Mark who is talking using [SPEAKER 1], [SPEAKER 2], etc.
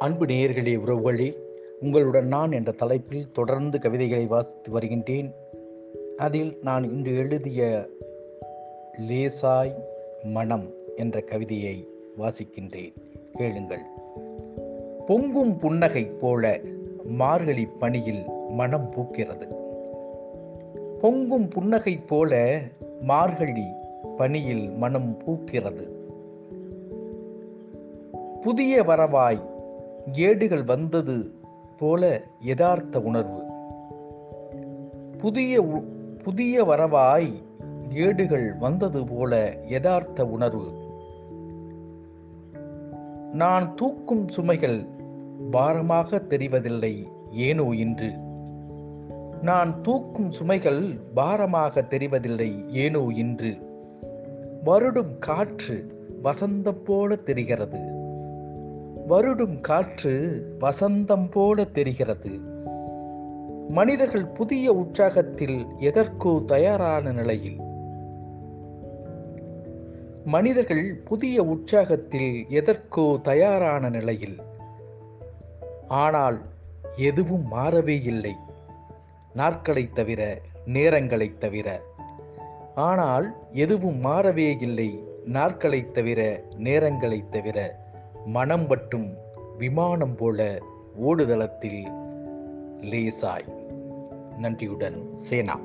[SPEAKER 1] அன்பு நேயர்களே உறவுகளே உங்களுடன் நான் என்ற தலைப்பில் தொடர்ந்து கவிதைகளை வாசித்து வருகின்றேன். அதில் நான் இன்று எழுதிய லேசாய் மனம் என்ற கவிதையை வாசிக்கின்றேன். கேளுங்கள். பொங்கும் புன்னகை போல மார்கழி பணியில் மனம் பூக்கிறது. பொங்கும் புன்னகை போல மார்கழி பணியில் மனம் பூக்கிறது. புதிய வரவாய் ஏடுகள் வந்தது போல யதார்த்த உணர்வு. புதிய உ- புதிய வரவாய் ஏடுகள் வந்தது போல யதார்த்த உணர்வு. நான் தூக்கும் சுமைகள் பாரமாக தெரிவதில்லை ஏனோ இன்று. நான் தூக்கும் சுமைகள் பாரமாக தெரிவதில்லை ஏனோ இன்று. வருடும் காற்று வசந்தம் போல தெரிகிறது. வருடும் காற்று வசந்தம் போல தெரிகிறது. மனிதர்கள் புதிய உற்சாகத்தில் எதற்கோ தயாரான நிலையில். மனிதர்கள் புதிய உற்சாகத்தில் எதற்கோ தயாரான நிலையில். ஆனால் எதுவும் மாறவே இல்லை. நாட்களை தவிர நேரங்களைத் தவிர. ஆனால் எதுவும் மாறவே இல்லை. நாட்களைத் தவிர நேரங்களைத் தவிர. மனம் மட்டும் விமானம் போல ஓடுதளத்தில் லேசாய். நன்றியுடன் சேனா.